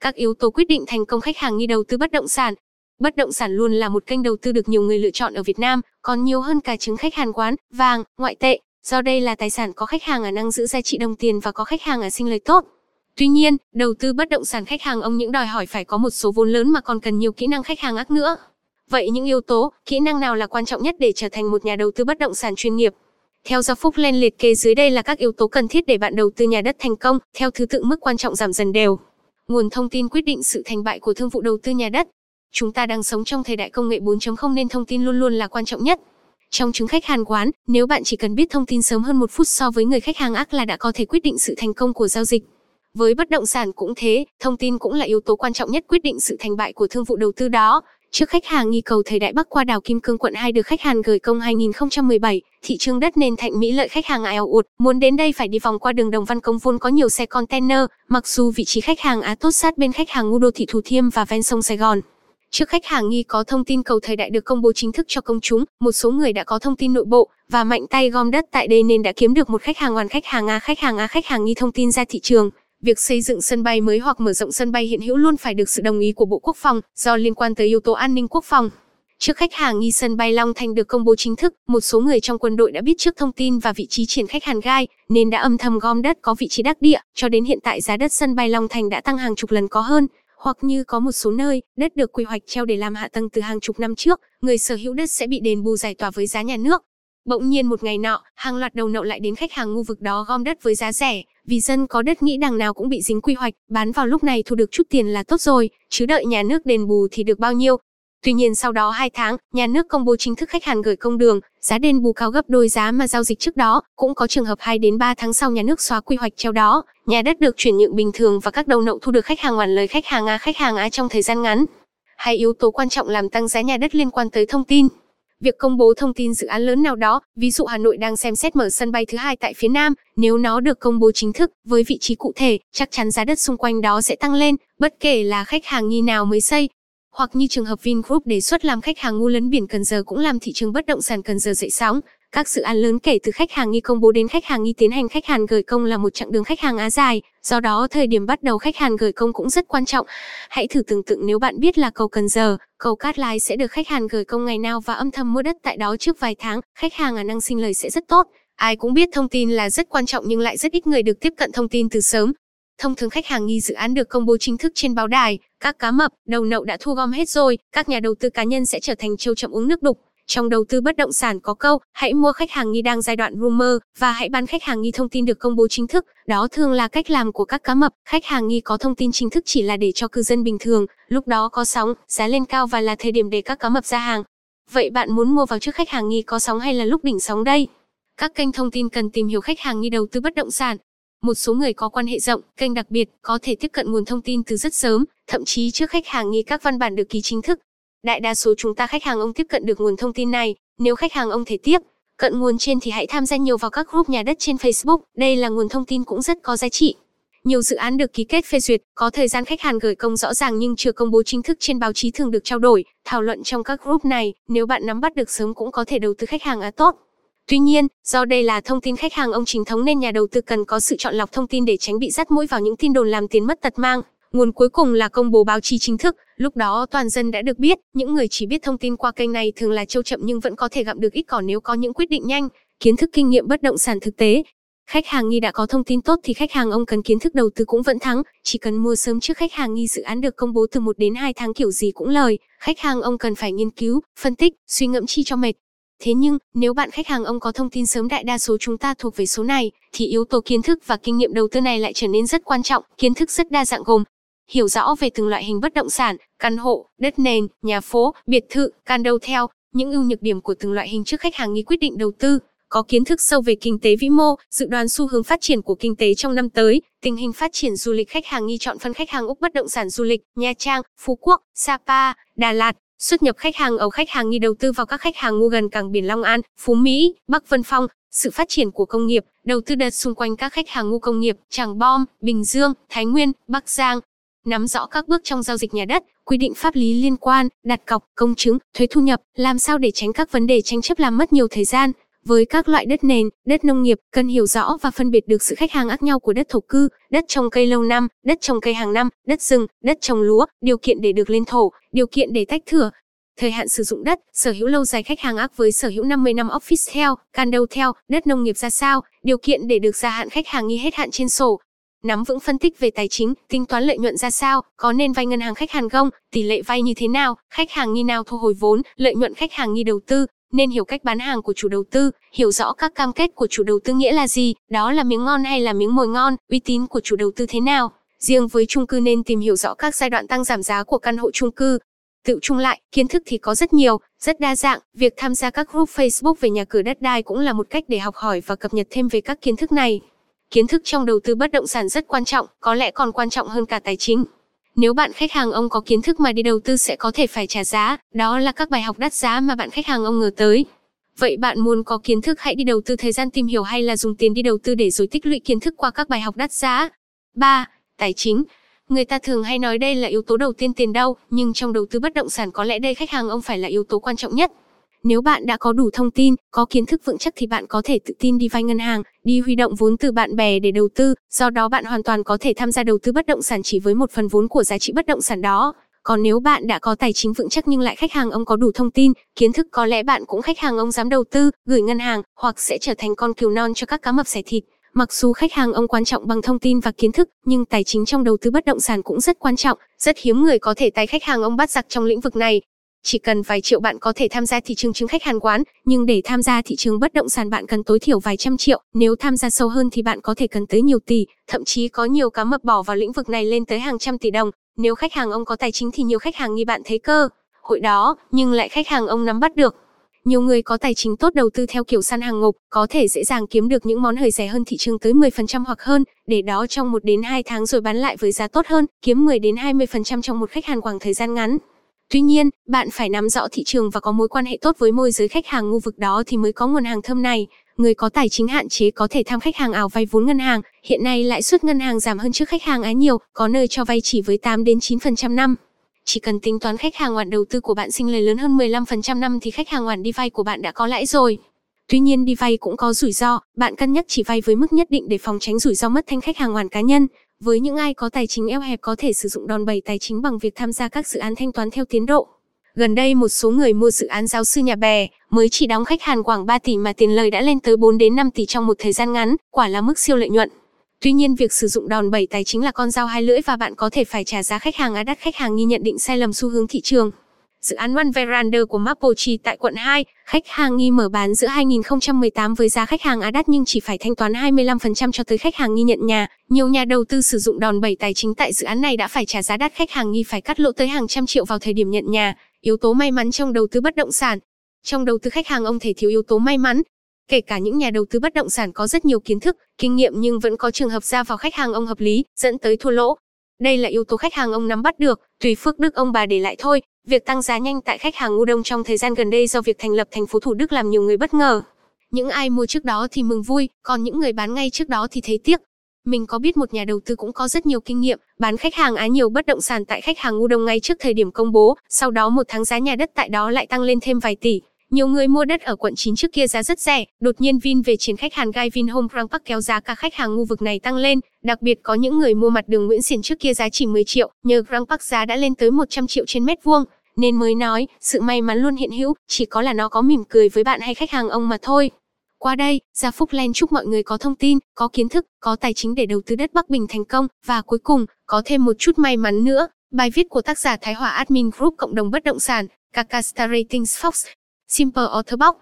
Các yếu tố quyết định thành công khách hàng nghi đầu tư bất động sản. Bất động sản luôn là một kênh đầu tư được nhiều người lựa chọn ở Việt Nam, còn nhiều hơn cả chứng khách hàng quán, vàng, ngoại tệ. Do đây là tài sản có khách hàng ở năng giữ giá trị đồng tiền và có khách hàng ở sinh lời tốt. Tuy nhiên, đầu tư bất động sản khách hàng ông những đòi hỏi phải có một số vốn lớn mà còn cần nhiều kỹ năng khách hàng ác nữa. Vậy những yếu tố, kỹ năng nào là quan trọng nhất để trở thành một nhà đầu tư bất động sản chuyên nghiệp? Theo Gia Phúc lên liệt kê dưới đây là các yếu tố cần thiết để bạn đầu tư nhà đất thành công, theo thứ tự mức quan trọng giảm dần đều. Nguồn thông tin quyết định sự thành bại của thương vụ đầu tư nhà đất. Chúng ta đang sống trong thời đại công nghệ 4.0 nên thông tin luôn luôn là quan trọng nhất. Trong chứng khách hàng quán, nếu bạn chỉ cần biết thông tin sớm hơn một phút so với người khách hàng ác là đã có thể quyết định sự thành công của giao dịch. Với bất động sản cũng thế, thông tin cũng là yếu tố quan trọng nhất quyết định sự thành bại của thương vụ đầu tư đó. Trước khách hàng nghi cầu thời đại Bắc qua đảo Kim Cương quận 2 được khách hàng gửi công 2017, thị trường đất nền Thạnh Mỹ lợi khách hàng eo ụt, muốn đến đây phải đi vòng qua đường Đồng Văn Công vốn có nhiều xe container, mặc dù vị trí khách hàng á tốt sát bên khách hàng ngu đô thị Thủ Thiêm và ven sông Sài Gòn. Trước khách hàng nghi có thông tin cầu thời đại được công bố chính thức cho công chúng, một số người đã có thông tin nội bộ và mạnh tay gom đất tại đây nên đã kiếm được một khách hàng hoàn khách hàng A khách hàng A khách hàng nghi thông tin ra thị trường. Việc xây dựng sân bay mới hoặc mở rộng sân bay hiện hữu luôn phải được sự đồng ý của Bộ Quốc phòng, do liên quan tới yếu tố an ninh quốc phòng. Trước khách hàng nghi sân bay Long Thành được công bố chính thức, một số người trong quân đội đã biết trước thông tin và vị trí triển khách Hàn Gai, nên đã âm thầm gom đất có vị trí đắc địa, cho đến hiện tại giá đất sân bay Long Thành đã tăng hàng chục lần có hơn, hoặc như có một số nơi, đất được quy hoạch treo để làm hạ tầng từ hàng chục năm trước, người sở hữu đất sẽ bị đền bù giải tỏa với giá nhà nước. Bỗng nhiên một ngày nọ, hàng loạt đầu nậu lại đến khách hàng ngu vực đó gom đất với giá rẻ, vì dân có đất nghĩ đằng nào cũng bị dính quy hoạch, bán vào lúc này thu được chút tiền là tốt rồi, chứ đợi nhà nước đền bù thì được bao nhiêu. Tuy nhiên sau đó 2 tháng, nhà nước công bố chính thức khách hàng gửi công đường, giá đền bù cao gấp đôi giá mà giao dịch trước đó, cũng có trường hợp 2 đến 3 tháng sau nhà nước xóa quy hoạch treo đó, nhà đất được chuyển nhượng bình thường và các đầu nậu thu được khách hàng hoàn lời khách hàng A khách hàng A trong thời gian ngắn. Hai yếu tố quan trọng làm tăng giá nhà đất liên quan tới thông tin. Việc công bố thông tin dự án lớn nào đó, ví dụ Hà Nội đang xem xét mở sân bay thứ hai tại phía Nam, nếu nó được công bố chính thức với vị trí cụ thể, chắc chắn giá đất xung quanh đó sẽ tăng lên, bất kể là khách hàng nghi nào mới xây. Hoặc như trường hợp Vingroup đề xuất làm khách hàng ngu lấn biển Cần Giờ cũng làm thị trường bất động sản Cần Giờ dậy sóng. Các dự án lớn kể từ khách hàng nghi công bố đến khách hàng nghi tiến hành khách hàng gửi công là một chặng đường khách hàng á dài, do đó thời điểm bắt đầu khách hàng gửi công cũng rất quan trọng. Hãy thử tưởng tượng nếu bạn biết là cầu Cần Giờ, cầu Cát Lái sẽ được khách hàng gửi công ngày nào và âm thầm mua đất tại đó trước vài tháng, khách hàng ở năng sinh lời sẽ rất tốt. Ai cũng biết thông tin là rất quan trọng nhưng lại rất ít người được tiếp cận thông tin từ sớm. Thông thường khách hàng nghi dự án được công bố chính thức trên báo đài, các cá mập, đầu nậu đã thu gom hết rồi, các nhà đầu tư cá nhân sẽ trở thành châu chậm uống nước đục. Trong đầu tư bất động sản có câu, hãy mua khách hàng nghi đang giai đoạn rumor và hãy bán khách hàng nghi thông tin được công bố chính thức. Đó thường là cách làm của các cá mập, khách hàng nghi có thông tin chính thức chỉ là để cho cư dân bình thường, lúc đó có sóng, giá lên cao và là thời điểm để các cá mập ra hàng. Vậy bạn muốn mua vào trước khách hàng nghi có sóng hay là lúc đỉnh sóng đây? Các kênh thông tin cần tìm hiểu khách hàng nghi đầu tư bất động sản. Một số người có quan hệ rộng, kênh đặc biệt, có thể tiếp cận nguồn thông tin từ rất sớm, thậm chí trước khách hàng nghi các văn bản được ký chính thức, Đại đa số chúng ta khách hàng ông tiếp cận được nguồn thông tin này, nếu khách hàng ông thể tiếp cận nguồn trên thì hãy tham gia nhiều vào các group nhà đất trên Facebook, đây là nguồn thông tin cũng rất có giá trị. Nhiều dự án được ký kết phê duyệt, có thời gian khách hàng gửi công rõ ràng nhưng chưa công bố chính thức trên báo chí thường được trao đổi, thảo luận trong các group này, nếu bạn nắm bắt được sớm cũng có thể đầu tư khách hàng á tốt. Tuy nhiên, do đây là thông tin khách hàng ông chính thống nên nhà đầu tư cần có sự chọn lọc thông tin để tránh bị dắt mũi vào những tin đồn làm tiền mất tật mang. Nguồn cuối cùng là công bố báo chí chính thức, lúc đó toàn dân đã được biết, những người chỉ biết thông tin qua kênh này thường là châu chậm nhưng vẫn có thể gặm được ít cỏ nếu có những quyết định nhanh, kiến thức kinh nghiệm bất động sản thực tế. Khách hàng nghi đã có thông tin tốt thì khách hàng ông cần kiến thức đầu tư cũng vẫn thắng, chỉ cần mua sớm trước khách hàng nghi dự án được công bố từ 1 đến 2 tháng kiểu gì cũng lời, khách hàng ông cần phải nghiên cứu, phân tích, suy ngẫm chi cho mệt. Thế nhưng, nếu bạn khách hàng ông có thông tin sớm đại đa số chúng ta thuộc về số này, thì yếu tố kiến thức và kinh nghiệm đầu tư này lại trở nên rất quan trọng. Kiến thức rất đa dạng gồm hiểu rõ về từng loại hình bất động sản, căn hộ, đất nền, nhà phố, biệt thự, condo theo, những ưu nhược điểm của từng loại hình trước khách hàng nghi quyết định đầu tư, có kiến thức sâu về kinh tế vĩ mô, dự đoán xu hướng phát triển của kinh tế trong năm tới, tình hình phát triển du lịch khách hàng nghi chọn phân khách hàng Úc bất động sản du lịch, Nha Trang, Phú Quốc, Sapa, Đà Lạt, xuất nhập khách hàng ở khách hàng nghi đầu tư vào các khách hàng ngu gần cảng biển Long An, Phú Mỹ, Bắc Vân Phong, sự phát triển của công nghiệp, đầu tư đợt xung quanh các khách hàng ngu công nghiệp, Tràng Bom, Bình Dương, Thái Nguyên, Bắc Giang, nắm rõ các bước trong giao dịch nhà đất, quy định pháp lý liên quan, đặt cọc, công chứng, thuế thu nhập, làm sao để tránh các vấn đề tranh chấp làm mất nhiều thời gian. Với các loại đất nền, đất nông nghiệp, cần hiểu rõ và phân biệt được sự khách hàng ác nhau của đất thổ cư, đất trồng cây lâu năm, đất trồng cây hàng năm, đất rừng, đất trồng lúa, điều kiện để được lên thổ, điều kiện để tách thửa, thời hạn sử dụng đất, sở hữu lâu dài khách hàng ác với sở hữu 50 năm office theo, đầu theo, đất nông nghiệp ra sao, điều kiện để được gia hạn khách hàng nghi hết hạn trên sổ. Nắm vững phân tích về tài chính, tính toán lợi nhuận ra sao, có nên vay ngân hàng khách hàng không, tỷ lệ vay như thế nào, khách hàng nghi nào thu hồi vốn, lợi nhuận khách hàng nghi đầu tư, nên hiểu cách bán hàng của chủ đầu tư, hiểu rõ các cam kết của chủ đầu tư nghĩa là gì, đó là miếng ngon hay là miếng mồi ngon, uy tín của chủ đầu tư thế nào. Riêng với chung cư nên tìm hiểu rõ các giai đoạn tăng giảm giá của căn hộ chung cư, Tự chung lại, kiến thức thì có rất nhiều, rất đa dạng, việc tham gia các group Facebook về nhà cửa đất đai cũng là một cách để học hỏi và cập nhật thêm về các kiến thức này. Kiến thức trong đầu tư bất động sản rất quan trọng, có lẽ còn quan trọng hơn cả tài chính. Nếu bạn khách hàng ông có kiến thức mà đi đầu tư sẽ có thể phải trả giá, đó là các bài học đắt giá mà bạn khách hàng ông ngờ tới. Vậy bạn muốn có kiến thức hãy đi đầu tư thời gian tìm hiểu hay là dùng tiền đi đầu tư để rồi tích lũy kiến thức qua các bài học đắt giá? 3. Tài chính Người ta thường hay nói đây là yếu tố đầu tiên tiền đâu, nhưng trong đầu tư bất động sản có lẽ đây khách hàng ông phải là yếu tố quan trọng nhất. Nếu bạn đã có đủ thông tin, có kiến thức vững chắc thì bạn có thể tự tin đi vay ngân hàng, đi huy động vốn từ bạn bè để đầu tư, do đó bạn hoàn toàn có thể tham gia đầu tư bất động sản chỉ với một phần vốn của giá trị bất động sản đó. Còn nếu bạn đã có tài chính vững chắc nhưng lại khách hàng ông có đủ thông tin, kiến thức có lẽ bạn cũng khách hàng ông dám đầu tư, gửi ngân hàng, hoặc sẽ trở thành con cừu non cho các cá mập xẻ thịt. Mặc dù khách hàng ông quan trọng bằng thông tin và kiến thức, nhưng tài chính trong đầu tư bất động sản cũng rất quan trọng, rất hiếm người có thể tay khách hàng ông bắt giặc trong lĩnh vực này. Chỉ cần vài triệu bạn có thể tham gia thị trường chứng khách hàng quán, nhưng để tham gia thị trường bất động sản bạn cần tối thiểu vài trăm triệu, nếu tham gia sâu hơn thì bạn có thể cần tới nhiều tỷ, thậm chí có nhiều cá mập bỏ vào lĩnh vực này lên tới hàng trăm tỷ đồng. Nếu khách hàng ông có tài chính thì nhiều khách hàng nghi bạn thấy cơ hội đó, nhưng lại khách hàng ông nắm bắt được. Nhiều người có tài chính tốt đầu tư theo kiểu săn hàng ngục, có thể dễ dàng kiếm được những món hời rẻ hơn thị trường tới 10% hoặc hơn, để đó trong 1 đến 2 tháng rồi bán lại với giá tốt hơn, kiếm 10 đến 20% trong một khách hàng khoảng thời gian ngắn. Tuy nhiên, bạn phải nắm rõ thị trường và có mối quan hệ tốt với môi giới khách hàng khu vực đó thì mới có nguồn hàng thơm này. Người có tài chính hạn chế có thể tham khách hàng ảo vay vốn ngân hàng, hiện nay lãi suất ngân hàng giảm hơn trước khách hàng á nhiều, có nơi cho vay chỉ với 8 đến 9% năm. Chỉ cần tính toán khách hàng khoản đầu tư của bạn sinh lời lớn hơn 15% năm thì khách hàng khoản đi vay của bạn đã có lãi rồi. Tuy nhiên đi vay cũng có rủi ro, bạn cân nhắc chỉ vay với mức nhất định để phòng tránh rủi ro mất thanh khách hàng hoàn cá nhân. Với những ai có tài chính eo hẹp có thể sử dụng đòn bẩy tài chính bằng việc tham gia các dự án thanh toán theo tiến độ. Gần đây một số người mua dự án giáo sư nhà bè mới chỉ đóng khách hàng khoảng 3 tỷ mà tiền lời đã lên tới 4 đến 5 tỷ trong một thời gian ngắn, quả là mức siêu lợi nhuận. Tuy nhiên việc sử dụng đòn bẩy tài chính là con dao hai lưỡi và bạn có thể phải trả giá khách hàng á đắt khách hàng nghi nhận định sai lầm xu hướng thị trường. Dự án One Veranda của Mapochi tại quận 2, khách hàng nghi mở bán giữa 2018 với giá khách hàng á đắt nhưng chỉ phải thanh toán 25% cho tới khách hàng nghi nhận nhà. Nhiều nhà đầu tư sử dụng đòn bẩy tài chính tại dự án này đã phải trả giá đắt khách hàng nghi phải cắt lỗ tới hàng trăm triệu vào thời điểm nhận nhà. Yếu tố may mắn trong đầu tư bất động sản. Trong đầu tư khách hàng ông thể thiếu yếu tố may mắn, Kể cả những nhà đầu tư bất động sản có rất nhiều kiến thức, kinh nghiệm nhưng vẫn có trường hợp ra vào khách hàng ông hợp lý, dẫn tới thua lỗ. Đây là yếu tố khách hàng ông nắm bắt được, tùy phước đức ông bà để lại thôi. Việc tăng giá nhanh tại khách hàng ngu đông trong thời gian gần đây do việc thành lập thành phố Thủ Đức làm nhiều người bất ngờ. Những ai mua trước đó thì mừng vui, còn những người bán ngay trước đó thì thấy tiếc. Mình có biết một nhà đầu tư cũng có rất nhiều kinh nghiệm, bán khách hàng á nhiều bất động sản tại khách hàng ngu đông ngay trước thời điểm công bố, sau đó một tháng giá nhà đất tại đó lại tăng lên thêm vài tỷ. Nhiều người mua đất ở quận 9 trước kia giá rất rẻ, đột nhiên Vin về chiến khách hàng gai Vinhome Grand Park kéo giá cả khách hàng khu vực này tăng lên, đặc biệt có những người mua mặt đường Nguyễn Xiển trước kia giá chỉ 10 triệu, nhờ Grand Park giá đã lên tới 100 triệu trên mét vuông, nên mới nói, sự may mắn luôn hiện hữu, chỉ có là nó có mỉm cười với bạn hay khách hàng ông mà thôi. Qua đây, Gia Phúc Len chúc mọi người có thông tin, có kiến thức, có tài chính để đầu tư đất Bắc Bình thành công, và cuối cùng, có thêm một chút may mắn nữa. Bài viết của tác giả Thái Hòa Admin Group cộng đồng bất động sản, Kakasta Ratings Fox, Simple Orthobox